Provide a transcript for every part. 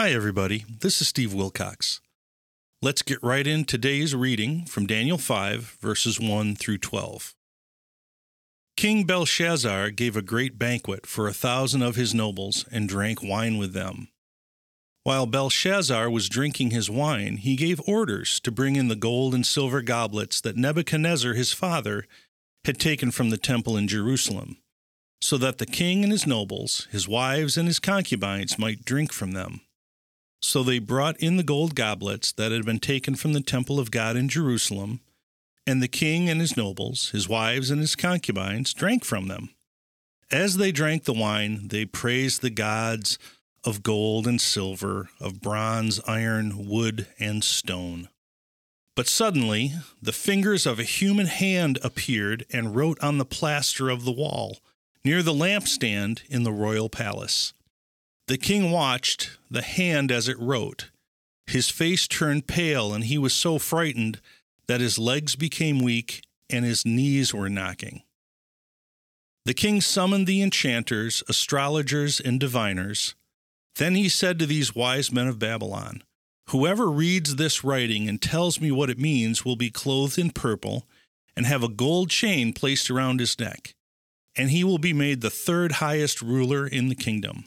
Hi, everybody. This is Steve Wilcox. Let's get right in today's reading from Daniel 5, verses 1 through 12. King Belshazzar gave a great banquet for a thousand of his nobles and drank wine with them. While Belshazzar was drinking his wine, he gave orders to bring in the gold and silver goblets that Nebuchadnezzar his father had taken from the temple in Jerusalem, so that the king and his nobles, his wives, and his concubines might drink from them. So they brought in the gold goblets that had been taken from the temple of God in Jerusalem, and the king and his nobles, his wives, and his concubines drank from them. As they drank the wine, they praised the gods of gold and silver, of bronze, iron, wood, and stone. But suddenly, the fingers of a human hand appeared and wrote on the plaster of the wall, near the lampstand in the royal palace. The king watched the hand as it wrote. His face turned pale, and he was so frightened that his legs became weak and his knees were knocking. The king summoned the enchanters, astrologers, and diviners. Then he said to these wise men of Babylon Whoever reads this writing and tells me what it means will be clothed in purple and have a gold chain placed around his neck, and he will be made the third highest ruler in the kingdom.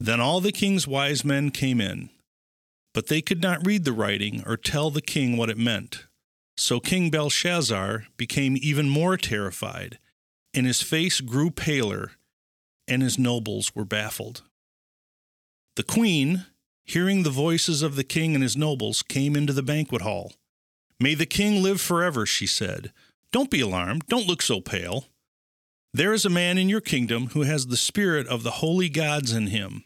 Then all the king's wise men came in, but they could not read the writing or tell the king what it meant. So King Belshazzar became even more terrified, and his face grew paler, and his nobles were baffled. The queen, hearing the voices of the king and his nobles, came into the banquet hall. May the king live forever, she said. Don't be alarmed. Don't look so pale. There is a man in your kingdom who has the spirit of the holy gods in him.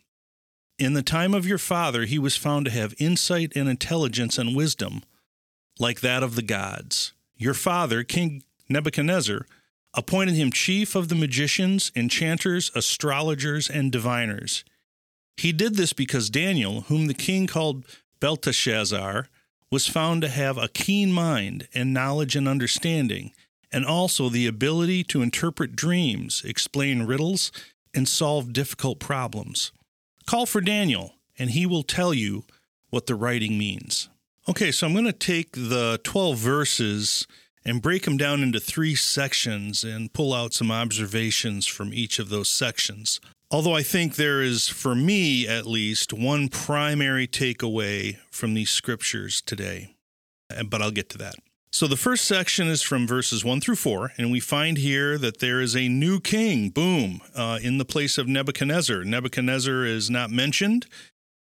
In the time of your father, he was found to have insight and intelligence and wisdom, like that of the gods. Your father, King Nebuchadnezzar, appointed him chief of the magicians, enchanters, astrologers, and diviners. He did this because Daniel, whom the king called Belteshazzar, was found to have a keen mind and knowledge and understanding and also the ability to interpret dreams, explain riddles, and solve difficult problems. Call for Daniel, and he will tell you what the writing means. Okay, so I'm going to take the 12 verses and break them down into three sections and pull out some observations from each of those sections. Although I think there is, for me at least, one primary takeaway from these scriptures today, but I'll get to that. So the first section is from verses 1 through 4, and we find here that there is a new king, boom, uh, in the place of Nebuchadnezzar. Nebuchadnezzar is not mentioned.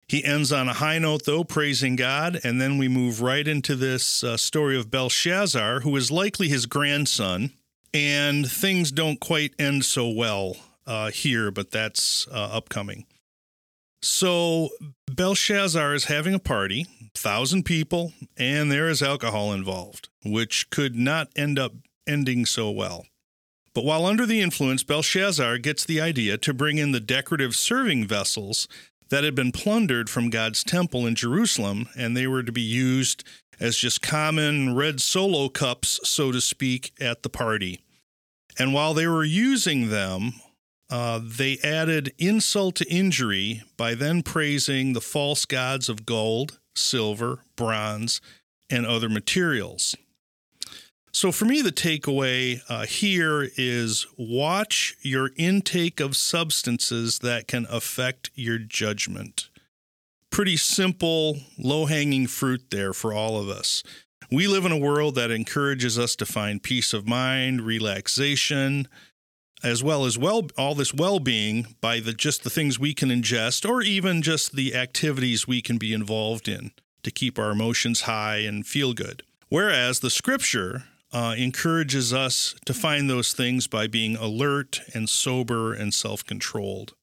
He ends on a high note, though, praising God, and then we move right into this uh, story of Belshazzar, who is likely his grandson, and things don't quite end so well uh, here, but that's uh, upcoming. So Belshazzar is having a party, thousand people, and there is alcohol involved, which could not end up ending so well. But while under the influence, Belshazzar gets the idea to bring in the decorative serving vessels that had been plundered from God's temple in Jerusalem, and they were to be used as just common red solo cups, so to speak, at the party. And while they were using them, uh, they added insult to injury by then praising the false gods of gold, silver, bronze, and other materials. So, for me, the takeaway uh, here is watch your intake of substances that can affect your judgment. Pretty simple, low hanging fruit there for all of us. We live in a world that encourages us to find peace of mind, relaxation, as well as well all this well-being by the just the things we can ingest or even just the activities we can be involved in to keep our emotions high and feel good. Whereas the scripture uh, encourages us to find those things by being alert and sober and self-controlled.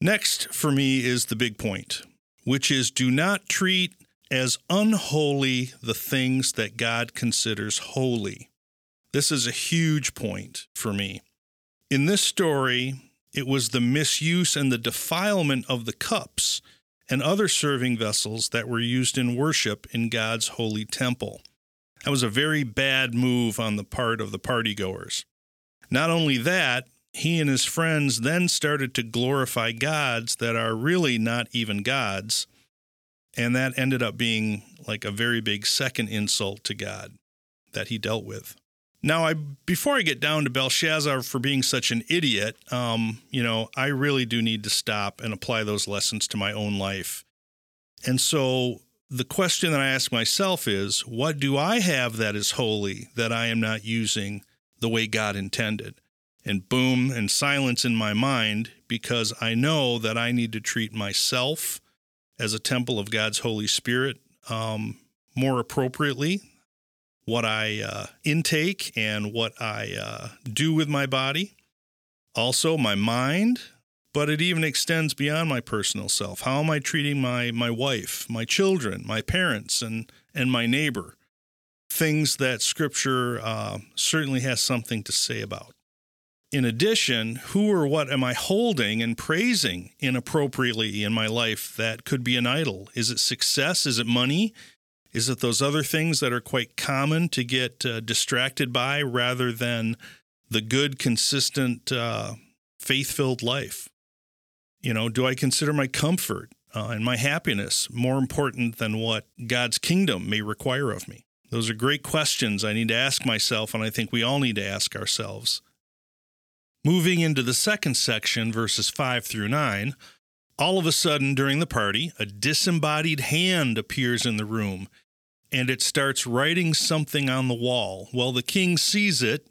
Next for me is the big point which is do not treat as unholy the things that god considers holy this is a huge point for me. In this story, it was the misuse and the defilement of the cups and other serving vessels that were used in worship in God's holy temple. That was a very bad move on the part of the partygoers. Not only that, he and his friends then started to glorify gods that are really not even gods. And that ended up being like a very big second insult to God that he dealt with. Now, I before I get down to Belshazzar for being such an idiot, um, you know, I really do need to stop and apply those lessons to my own life. And so the question that I ask myself is, what do I have that is holy that I am not using the way God intended? And boom, and silence in my mind because I know that I need to treat myself as a temple of God's Holy Spirit um, more appropriately what I uh, intake and what I uh, do with my body, also my mind, but it even extends beyond my personal self. How am I treating my my wife, my children, my parents, and and my neighbor? Things that Scripture uh, certainly has something to say about. In addition, who or what am I holding and praising inappropriately in my life that could be an idol? Is it success? Is it money? Is it those other things that are quite common to get uh, distracted by rather than the good, consistent, uh, faith filled life? You know, do I consider my comfort uh, and my happiness more important than what God's kingdom may require of me? Those are great questions I need to ask myself, and I think we all need to ask ourselves. Moving into the second section, verses 5 through 9, all of a sudden during the party, a disembodied hand appears in the room and it starts writing something on the wall. Well, the king sees it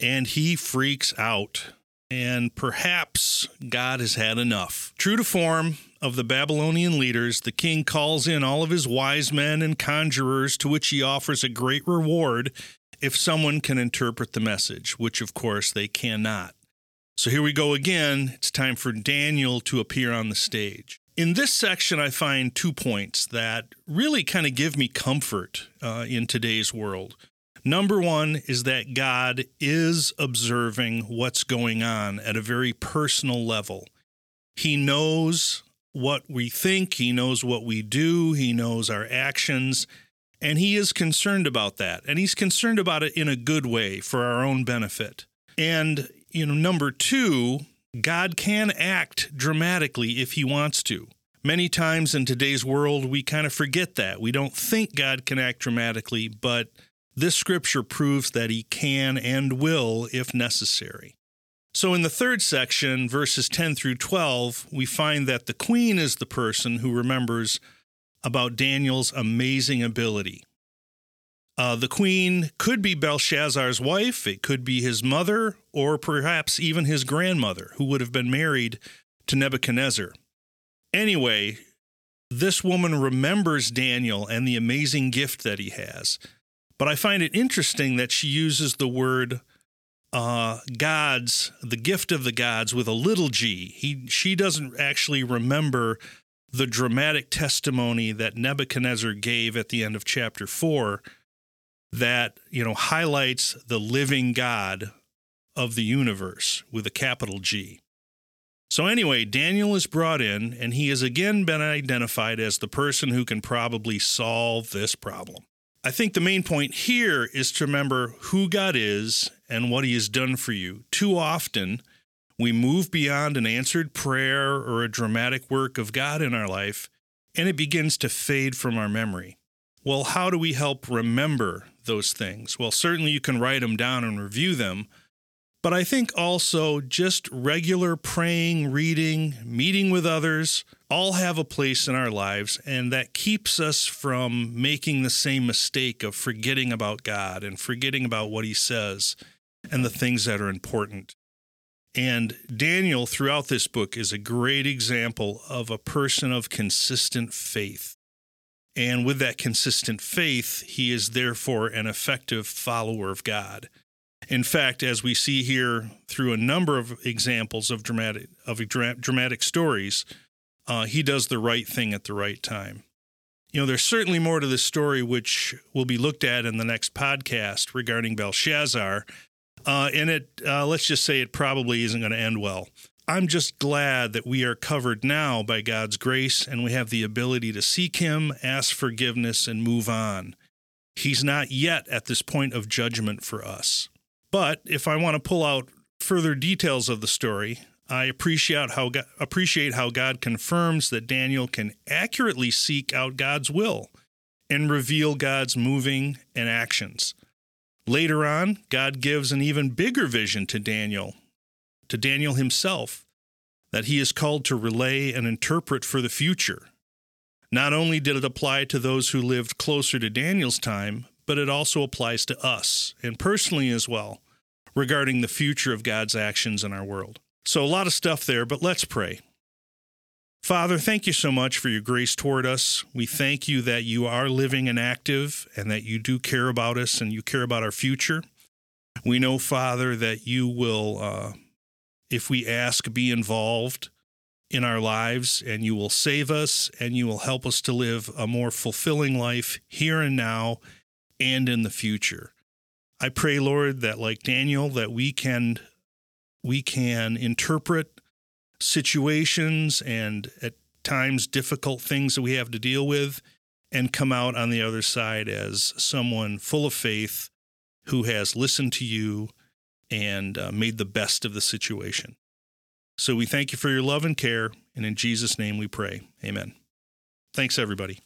and he freaks out. And perhaps God has had enough. True to form of the Babylonian leaders, the king calls in all of his wise men and conjurers, to which he offers a great reward if someone can interpret the message, which of course they cannot. So here we go again. It's time for Daniel to appear on the stage. In this section, I find two points that really kind of give me comfort uh, in today's world. Number one is that God is observing what's going on at a very personal level. He knows what we think, He knows what we do, He knows our actions, and He is concerned about that. And He's concerned about it in a good way for our own benefit. And, you know, number two, God can act dramatically if he wants to. Many times in today's world, we kind of forget that. We don't think God can act dramatically, but this scripture proves that he can and will if necessary. So, in the third section, verses 10 through 12, we find that the queen is the person who remembers about Daniel's amazing ability. Uh, the queen could be Belshazzar's wife, it could be his mother, or perhaps even his grandmother, who would have been married to Nebuchadnezzar. Anyway, this woman remembers Daniel and the amazing gift that he has. But I find it interesting that she uses the word uh, gods, the gift of the gods, with a little g. He, she doesn't actually remember the dramatic testimony that Nebuchadnezzar gave at the end of chapter 4 that you know highlights the living God of the universe with a capital G. So anyway, Daniel is brought in and he has again been identified as the person who can probably solve this problem. I think the main point here is to remember who God is and what he has done for you. Too often, we move beyond an answered prayer or a dramatic work of God in our life, and it begins to fade from our memory. Well, how do we help remember those things? Well, certainly you can write them down and review them, but I think also just regular praying, reading, meeting with others all have a place in our lives, and that keeps us from making the same mistake of forgetting about God and forgetting about what He says and the things that are important. And Daniel, throughout this book, is a great example of a person of consistent faith. And with that consistent faith, he is therefore an effective follower of God. In fact, as we see here through a number of examples of dramatic of dramatic stories, uh, he does the right thing at the right time. You know, there's certainly more to this story, which will be looked at in the next podcast regarding Belshazzar. Uh, and it, uh, let's just say, it probably isn't going to end well. I'm just glad that we are covered now by God's grace and we have the ability to seek Him, ask forgiveness, and move on. He's not yet at this point of judgment for us. But if I want to pull out further details of the story, I appreciate how God, appreciate how God confirms that Daniel can accurately seek out God's will and reveal God's moving and actions. Later on, God gives an even bigger vision to Daniel, to Daniel himself, that he is called to relay and interpret for the future. Not only did it apply to those who lived closer to Daniel's time, but it also applies to us, and personally as well, regarding the future of God's actions in our world. So, a lot of stuff there, but let's pray. Father, thank you so much for your grace toward us. We thank you that you are living and active and that you do care about us and you care about our future. We know, Father, that you will, uh, if we ask, be involved in our lives and you will save us and you will help us to live a more fulfilling life here and now and in the future. I pray, Lord, that like Daniel, that we can we can interpret situations and at times difficult things that we have to deal with and come out on the other side as someone full of faith who has listened to you and uh, made the best of the situation. So we thank you for your love and care, and in Jesus' name we pray. Amen. Thanks, everybody.